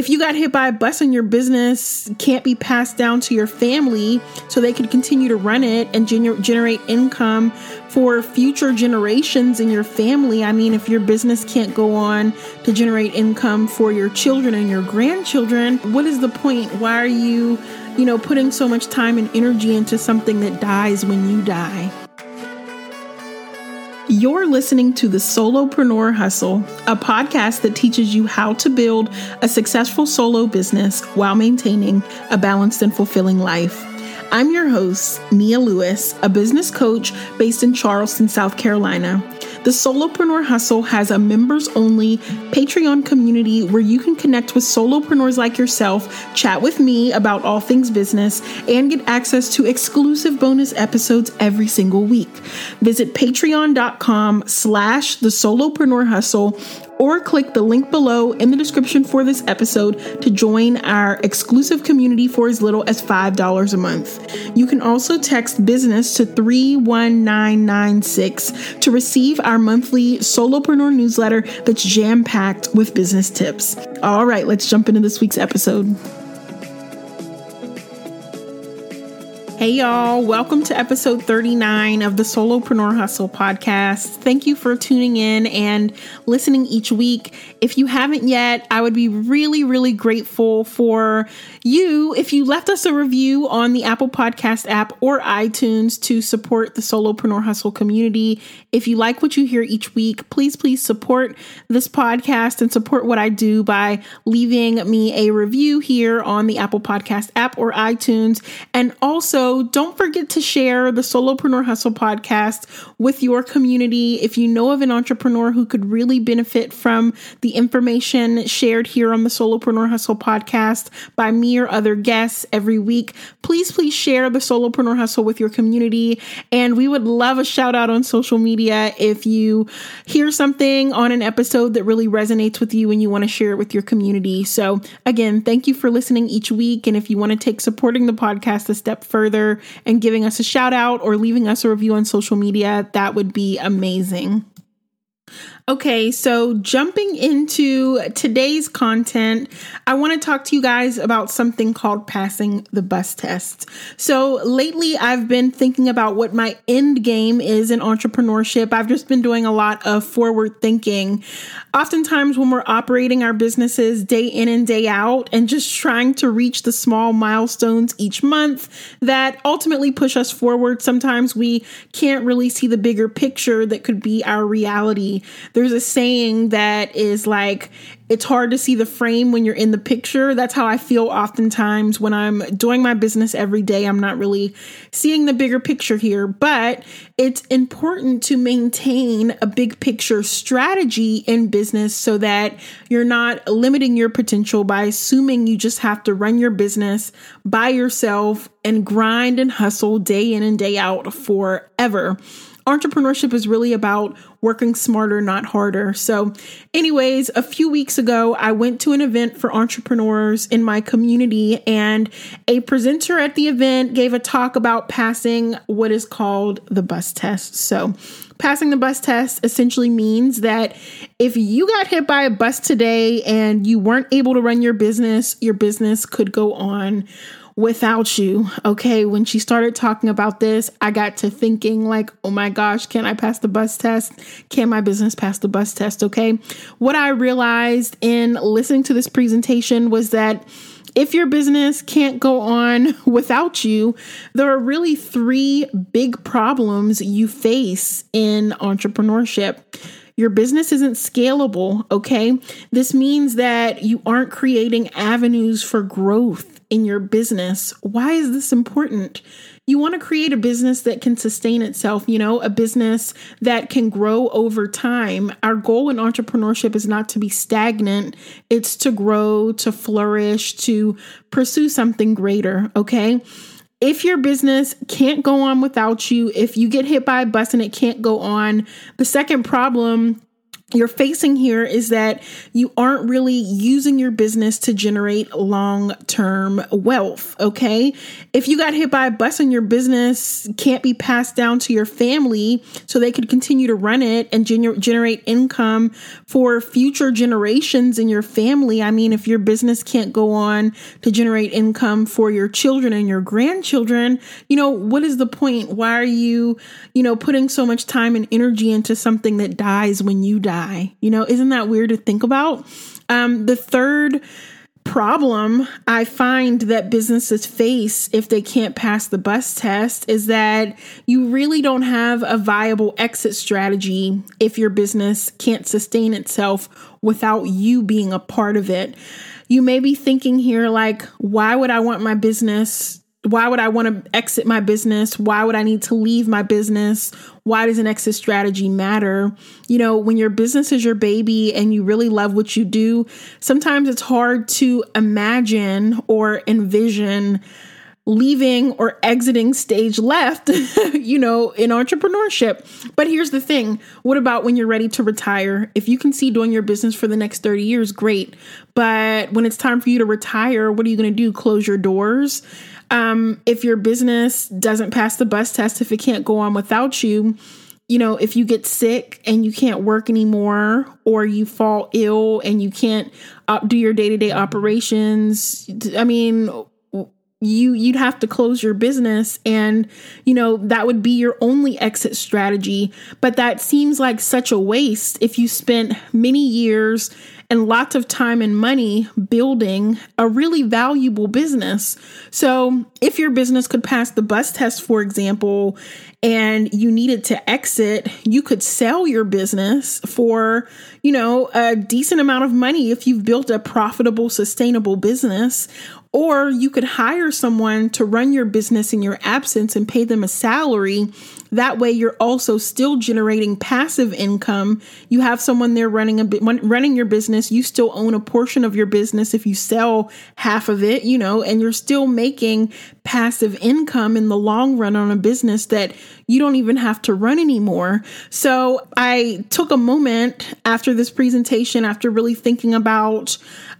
if you got hit by a bus and your business can't be passed down to your family so they could continue to run it and gener- generate income for future generations in your family, I mean, if your business can't go on to generate income for your children and your grandchildren, what is the point? Why are you, you know, putting so much time and energy into something that dies when you die? You're listening to the Solopreneur Hustle, a podcast that teaches you how to build a successful solo business while maintaining a balanced and fulfilling life. I'm your host, Nia Lewis, a business coach based in Charleston, South Carolina. The Solopreneur Hustle has a members only Patreon community where you can connect with solopreneurs like yourself, chat with me about all things business, and get access to exclusive bonus episodes every single week. Visit patreon.com slash the solopreneur hustle or click the link below in the description for this episode to join our exclusive community for as little as $5 a month. You can also text business to 31996 to receive our monthly solopreneur newsletter that's jam packed with business tips. All right, let's jump into this week's episode. Hey, y'all. Welcome to episode 39 of the Solopreneur Hustle podcast. Thank you for tuning in and listening each week. If you haven't yet, I would be really, really grateful for you if you left us a review on the Apple Podcast app or iTunes to support the Solopreneur Hustle community. If you like what you hear each week, please, please support this podcast and support what I do by leaving me a review here on the Apple Podcast app or iTunes. And also, don't forget to share the Solopreneur Hustle podcast with your community. If you know of an entrepreneur who could really benefit from the information shared here on the Solopreneur Hustle podcast by me or other guests every week, please, please share the Solopreneur Hustle with your community. And we would love a shout out on social media if you hear something on an episode that really resonates with you and you want to share it with your community. So, again, thank you for listening each week. And if you want to take supporting the podcast a step further, and giving us a shout out or leaving us a review on social media, that would be amazing. Okay, so jumping into today's content, I want to talk to you guys about something called passing the bus test. So, lately I've been thinking about what my end game is in entrepreneurship. I've just been doing a lot of forward thinking. Oftentimes, when we're operating our businesses day in and day out and just trying to reach the small milestones each month that ultimately push us forward, sometimes we can't really see the bigger picture that could be our reality. A saying that is like, it's hard to see the frame when you're in the picture. That's how I feel oftentimes when I'm doing my business every day. I'm not really seeing the bigger picture here, but it's important to maintain a big picture strategy in business so that you're not limiting your potential by assuming you just have to run your business by yourself and grind and hustle day in and day out forever entrepreneurship is really about working smarter, not harder. So, anyways, a few weeks ago, I went to an event for entrepreneurs in my community, and a presenter at the event gave a talk about passing what is called the bus test. So, passing the bus test essentially means that if you got hit by a bus today and you weren't able to run your business, your business could go on without you. Okay. When she started talking about this, I got to thinking, like, oh my gosh, can I pass the bus test? Can my business pass the bus test? Okay. What I realized in listening to this presentation was that if your business can't go on without you, there are really three big problems you face in entrepreneurship. Your business isn't scalable, okay? This means that you aren't creating avenues for growth in your business. Why is this important? You want to create a business that can sustain itself, you know, a business that can grow over time. Our goal in entrepreneurship is not to be stagnant, it's to grow, to flourish, to pursue something greater, okay? If your business can't go on without you, if you get hit by a bus and it can't go on, the second problem you're facing here is that you aren't really using your business to generate long term wealth. Okay. If you got hit by a bus and your business can't be passed down to your family so they could continue to run it and gener- generate income for future generations in your family. I mean, if your business can't go on to generate income for your children and your grandchildren, you know, what is the point? Why are you, you know, putting so much time and energy into something that dies when you die? Die. You know, isn't that weird to think about? Um, the third problem I find that businesses face if they can't pass the bus test is that you really don't have a viable exit strategy if your business can't sustain itself without you being a part of it. You may be thinking here, like, why would I want my business why would I want to exit my business? Why would I need to leave my business? Why does an exit strategy matter? You know, when your business is your baby and you really love what you do, sometimes it's hard to imagine or envision leaving or exiting stage left, you know, in entrepreneurship. But here's the thing what about when you're ready to retire? If you can see doing your business for the next 30 years, great. But when it's time for you to retire, what are you going to do? Close your doors? Um, if your business doesn't pass the bus test, if it can't go on without you, you know, if you get sick and you can't work anymore, or you fall ill and you can't do your day to day operations, I mean, you you'd have to close your business and you know that would be your only exit strategy but that seems like such a waste if you spent many years and lots of time and money building a really valuable business. So, if your business could pass the bus test, for example, and you needed to exit, you could sell your business for, you know, a decent amount of money if you've built a profitable, sustainable business. Or you could hire someone to run your business in your absence and pay them a salary that way, you're also still generating passive income. You have someone there running a running your business. You still own a portion of your business if you sell half of it, you know, and you're still making passive income in the long run on a business that you don't even have to run anymore. So I took a moment after this presentation, after really thinking about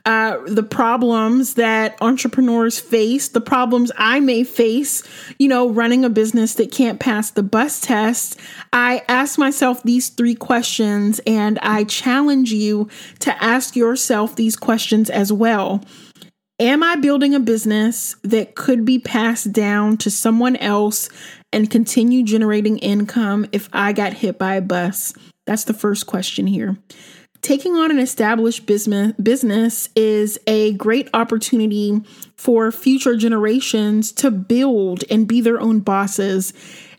uh, the problems that entrepreneurs face, the problems I may face, you know, running a business that can't pass the bus test, I ask myself these three questions and I challenge you to ask yourself these questions as well. Am I building a business that could be passed down to someone else and continue generating income if I got hit by a bus? That's the first question here. Taking on an established business business is a great opportunity for future generations to build and be their own bosses.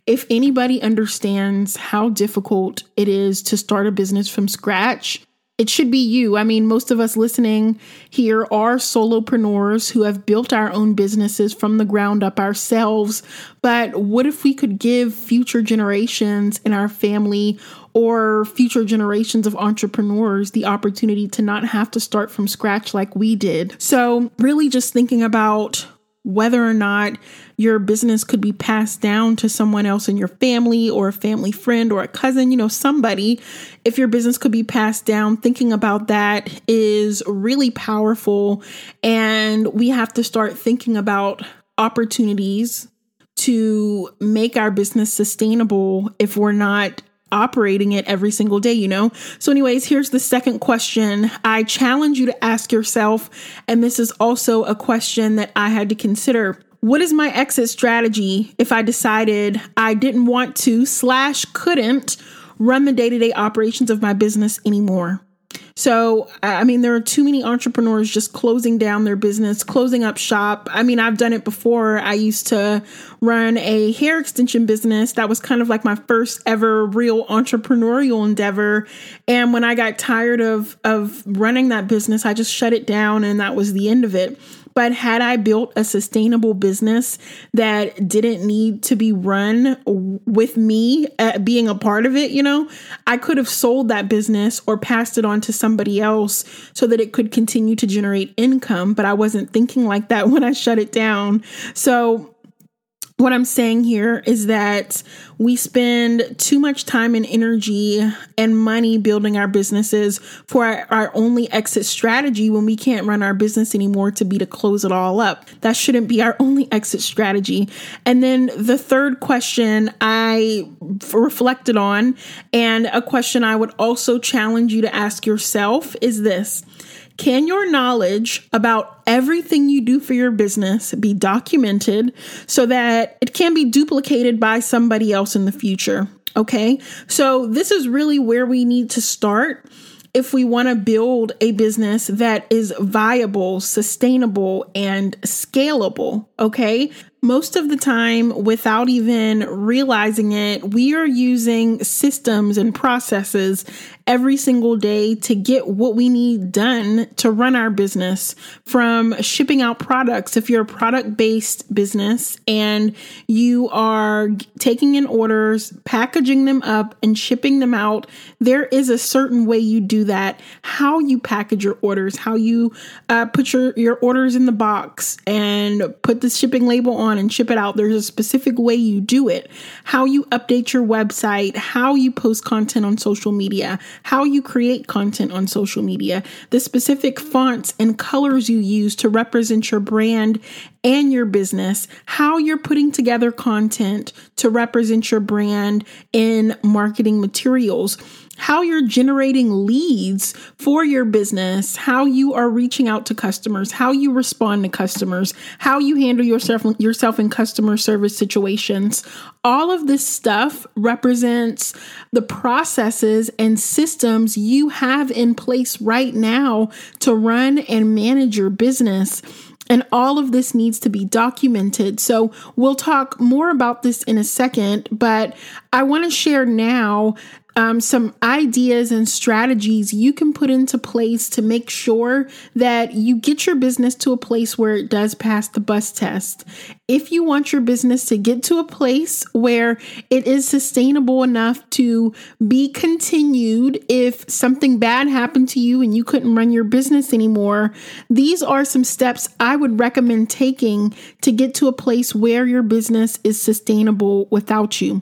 If anybody understands how difficult it is to start a business from scratch, it should be you. I mean, most of us listening here are solopreneurs who have built our own businesses from the ground up ourselves. But what if we could give future generations in our family or future generations of entrepreneurs the opportunity to not have to start from scratch like we did. So, really just thinking about whether or not your business could be passed down to someone else in your family or a family friend or a cousin, you know, somebody. If your business could be passed down, thinking about that is really powerful. And we have to start thinking about opportunities to make our business sustainable if we're not operating it every single day, you know? So, anyways, here's the second question I challenge you to ask yourself, and this is also a question that I had to consider. What is my exit strategy if I decided I didn't want to slash couldn't run the day to day operations of my business anymore? So, I mean, there are too many entrepreneurs just closing down their business, closing up shop. I mean, I've done it before. I used to run a hair extension business. That was kind of like my first ever real entrepreneurial endeavor. And when I got tired of of running that business, I just shut it down and that was the end of it. But had I built a sustainable business that didn't need to be run with me uh, being a part of it, you know, I could have sold that business or passed it on to somebody else so that it could continue to generate income. But I wasn't thinking like that when I shut it down. So what I'm saying here is that we spend too much time and energy and money building our businesses for our, our, only exit strategy when we can't run our business anymore to be to close it all up. That shouldn't be our only exit strategy. And then the third question I reflected on, and a question I would also challenge you to ask yourself is this can your knowledge about everything you do for your business be documented so that it can be duplicated by somebody else in the future? Okay, so this is really where we need to start if we want to build a business that is viable, sustainable, and scalable. Okay. Most of the time, without even realizing it, we are using systems and processes every single day to get what we need done to run our business from shipping out products. If you're a product based business and you are taking in orders, packaging them up, and shipping them out, there is a certain way you do that. How you package your orders, how you uh, put your, your orders in the box and put the shipping label on and ship it out. There's a specific way you do it. How you update your website, how you post content on social media, how you create content on social media, the specific fonts and colors you use to represent your brand and your business, how you're putting together content to represent your brand in marketing materials how you're generating leads for your business, how you are reaching out to customers, how you respond to customers, how you handle yourself yourself in customer service situations. All of this stuff represents the processes and systems you have in place right now to run and manage your business. And all of this needs to be documented. So, we'll talk more about this in a second, but I want to share now um, some ideas and strategies you can put into place to make sure that you get your business to a place where it does pass the bus test. If you want your business to get to a place where it is sustainable enough to be continued if something bad happened to you and you couldn't run your business anymore, these are some steps I would recommend taking to get to a place where your business is sustainable without you.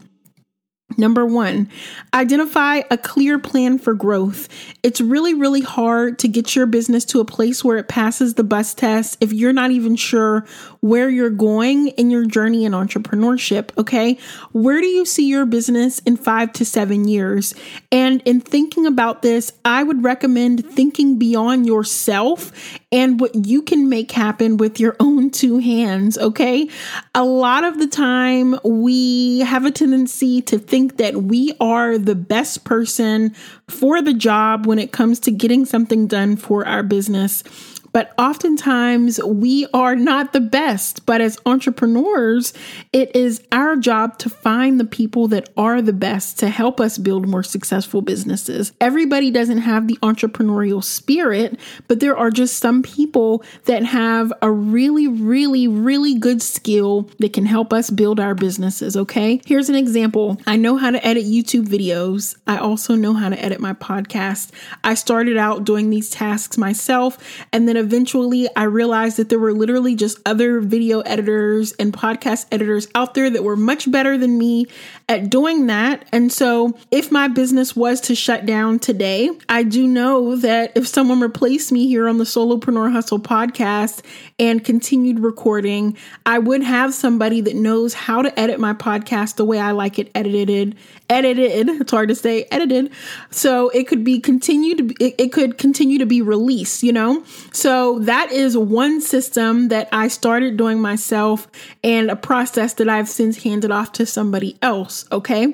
Number one, identify a clear plan for growth. It's really, really hard to get your business to a place where it passes the bus test if you're not even sure where you're going in your journey in entrepreneurship. Okay. Where do you see your business in five to seven years? And in thinking about this, I would recommend thinking beyond yourself and what you can make happen with your own two hands. Okay. A lot of the time, we have a tendency to think that we are the best person for the job when it comes to getting something done for our business. But oftentimes we are not the best. But as entrepreneurs, it is our job to find the people that are the best to help us build more successful businesses. Everybody doesn't have the entrepreneurial spirit, but there are just some people that have a really, really, really good skill that can help us build our businesses. Okay. Here's an example I know how to edit YouTube videos, I also know how to edit my podcast. I started out doing these tasks myself and then eventually I realized that there were literally just other video editors and podcast editors out there that were much better than me at doing that. And so if my business was to shut down today, I do know that if someone replaced me here on the Solopreneur Hustle podcast and continued recording, I would have somebody that knows how to edit my podcast the way I like it edited, edited. It's hard to say edited. So it could be continued it, it could continue to be released, you know? So that is one system that I started doing myself and a process that I've since handed off to somebody else okay?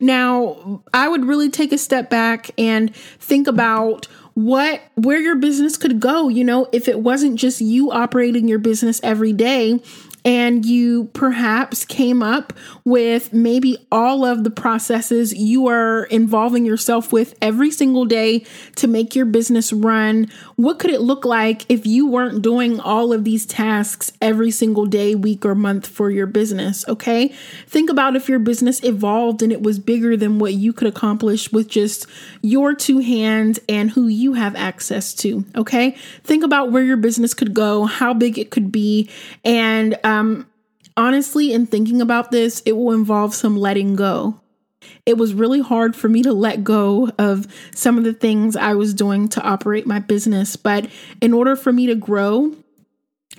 Now, I would really take a step back and think about what where your business could go, you know, if it wasn't just you operating your business every day and you perhaps came up with maybe all of the processes you are involving yourself with every single day to make your business run, what could it look like if you weren't doing all of these tasks every single day, week, or month for your business? Okay. Think about if your business evolved and it was bigger than what you could accomplish with just your two hands and who you have access to. Okay. Think about where your business could go, how big it could be, and um, Honestly, in thinking about this, it will involve some letting go. It was really hard for me to let go of some of the things I was doing to operate my business. But in order for me to grow,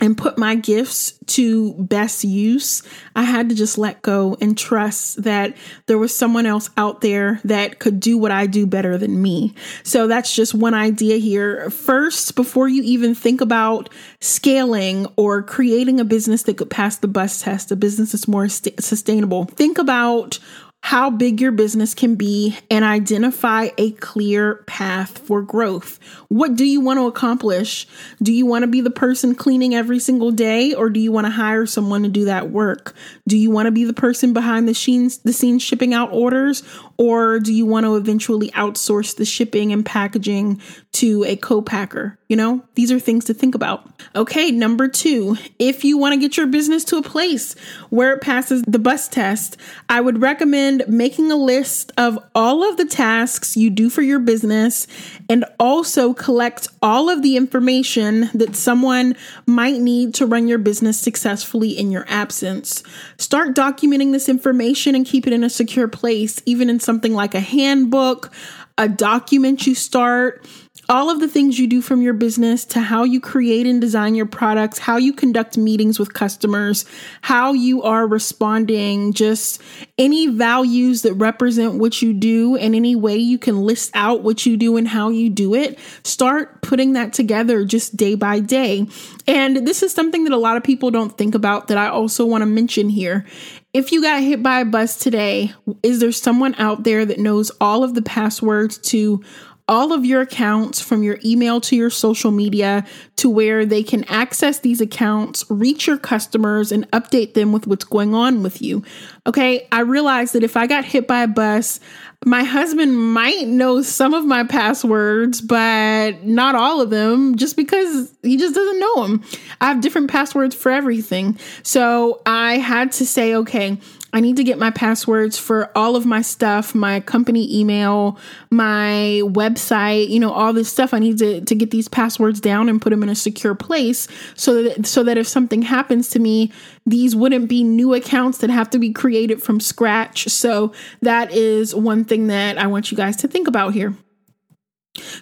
and put my gifts to best use, I had to just let go and trust that there was someone else out there that could do what I do better than me. So that's just one idea here. First, before you even think about scaling or creating a business that could pass the bus test, a business that's more st- sustainable, think about how big your business can be and identify a clear path for growth. What do you want to accomplish? Do you want to be the person cleaning every single day or do you want to hire someone to do that work? Do you want to be the person behind the scenes the scenes shipping out orders or do you want to eventually outsource the shipping and packaging to a co-packer? You know, these are things to think about. Okay, number 2, if you want to get your business to a place where it passes the bus test, I would recommend making a list of all of the tasks you do for your business and also collect all of the information that someone might need to run your business successfully in your absence. Start documenting this information and keep it in a secure place, even in something like a handbook, a document you start all of the things you do from your business to how you create and design your products, how you conduct meetings with customers, how you are responding, just any values that represent what you do, and any way you can list out what you do and how you do it. Start putting that together just day by day. And this is something that a lot of people don't think about that I also want to mention here. If you got hit by a bus today, is there someone out there that knows all of the passwords to all of your accounts from your email to your social media to where they can access these accounts, reach your customers, and update them with what's going on with you. Okay, I realized that if I got hit by a bus, my husband might know some of my passwords, but not all of them just because he just doesn't know them. I have different passwords for everything. So I had to say, okay, I need to get my passwords for all of my stuff, my company email, my website, you know, all this stuff. I need to, to get these passwords down and put them in a secure place so that so that if something happens to me, these wouldn't be new accounts that have to be created from scratch. So that is one thing that I want you guys to think about here.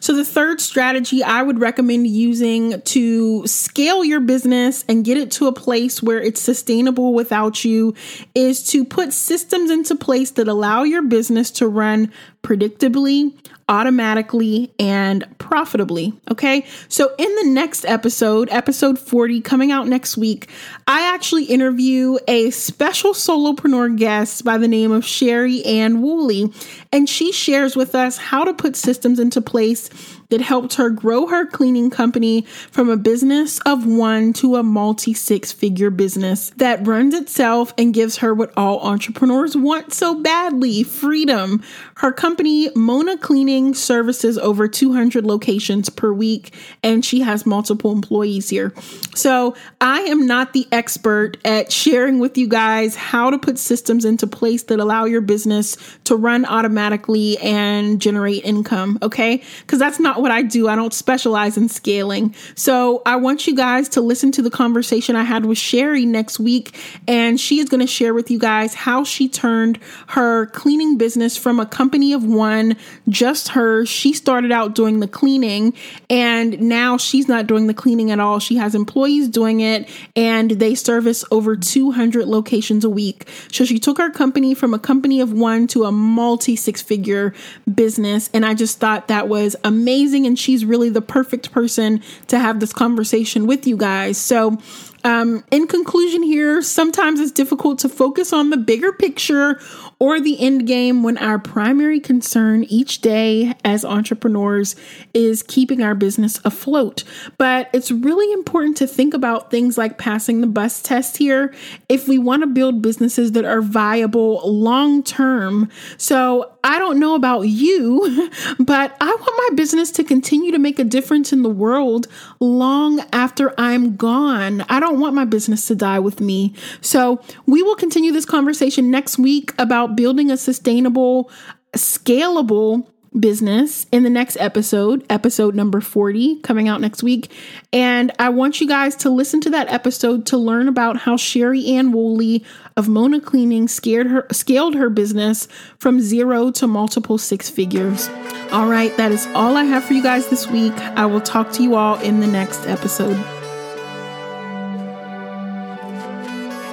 So, the third strategy I would recommend using to scale your business and get it to a place where it's sustainable without you is to put systems into place that allow your business to run predictably, automatically, and profitably. Okay. So, in the next episode, episode 40, coming out next week, I actually interview a special solopreneur guest by the name of Sherry Ann Woolley, and she shares with us how to put systems into place that helped her grow her cleaning company from a business of one to a multi six figure business that runs itself and gives her what all entrepreneurs want so badly freedom. Her company, Mona Cleaning, services over 200 locations per week, and she has multiple employees here. So I am not the expert at sharing with you guys how to put systems into place that allow your business to run automatically and generate income, okay? Because that's not what I do. I don't specialize in scaling. So I want you guys to listen to the conversation I had with Sherry next week. And she is going to share with you guys how she turned her cleaning business from a company of one, just her. She started out doing the cleaning and now she's not doing the cleaning at all. She has employees doing it and they service over 200 locations a week. So she took her company from a company of one to a multi six figure business. And I just thought that was amazing amazing and she's really the perfect person to have this conversation with you guys. So, um, in conclusion, here, sometimes it's difficult to focus on the bigger picture or the end game when our primary concern each day as entrepreneurs is keeping our business afloat. But it's really important to think about things like passing the bus test here if we want to build businesses that are viable long term. So I don't know about you, but I want my business to continue to make a difference in the world long after I'm gone. I don't want my business to die with me. So we will continue this conversation next week about building a sustainable, scalable, business in the next episode, episode number 40, coming out next week. And I want you guys to listen to that episode to learn about how Sherry Ann Woolley of Mona Cleaning scared her, scaled her business from zero to multiple six figures. All right, that is all I have for you guys this week. I will talk to you all in the next episode.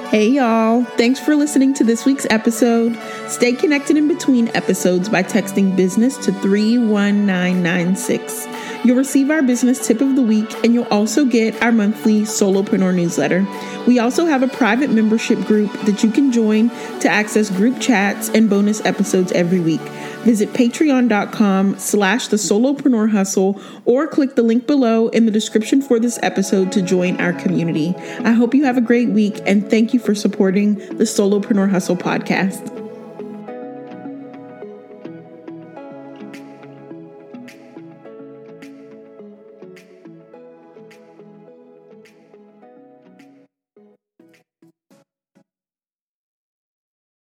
Hey, y'all. Thanks for listening to this week's episode. Stay connected in between episodes by texting business to 31996. You'll receive our business tip of the week, and you'll also get our monthly Solopreneur newsletter. We also have a private membership group that you can join to access group chats and bonus episodes every week. Visit patreon.com slash the solopreneur hustle or click the link below in the description for this episode to join our community. I hope you have a great week and thank you for supporting the Solopreneur Hustle podcast.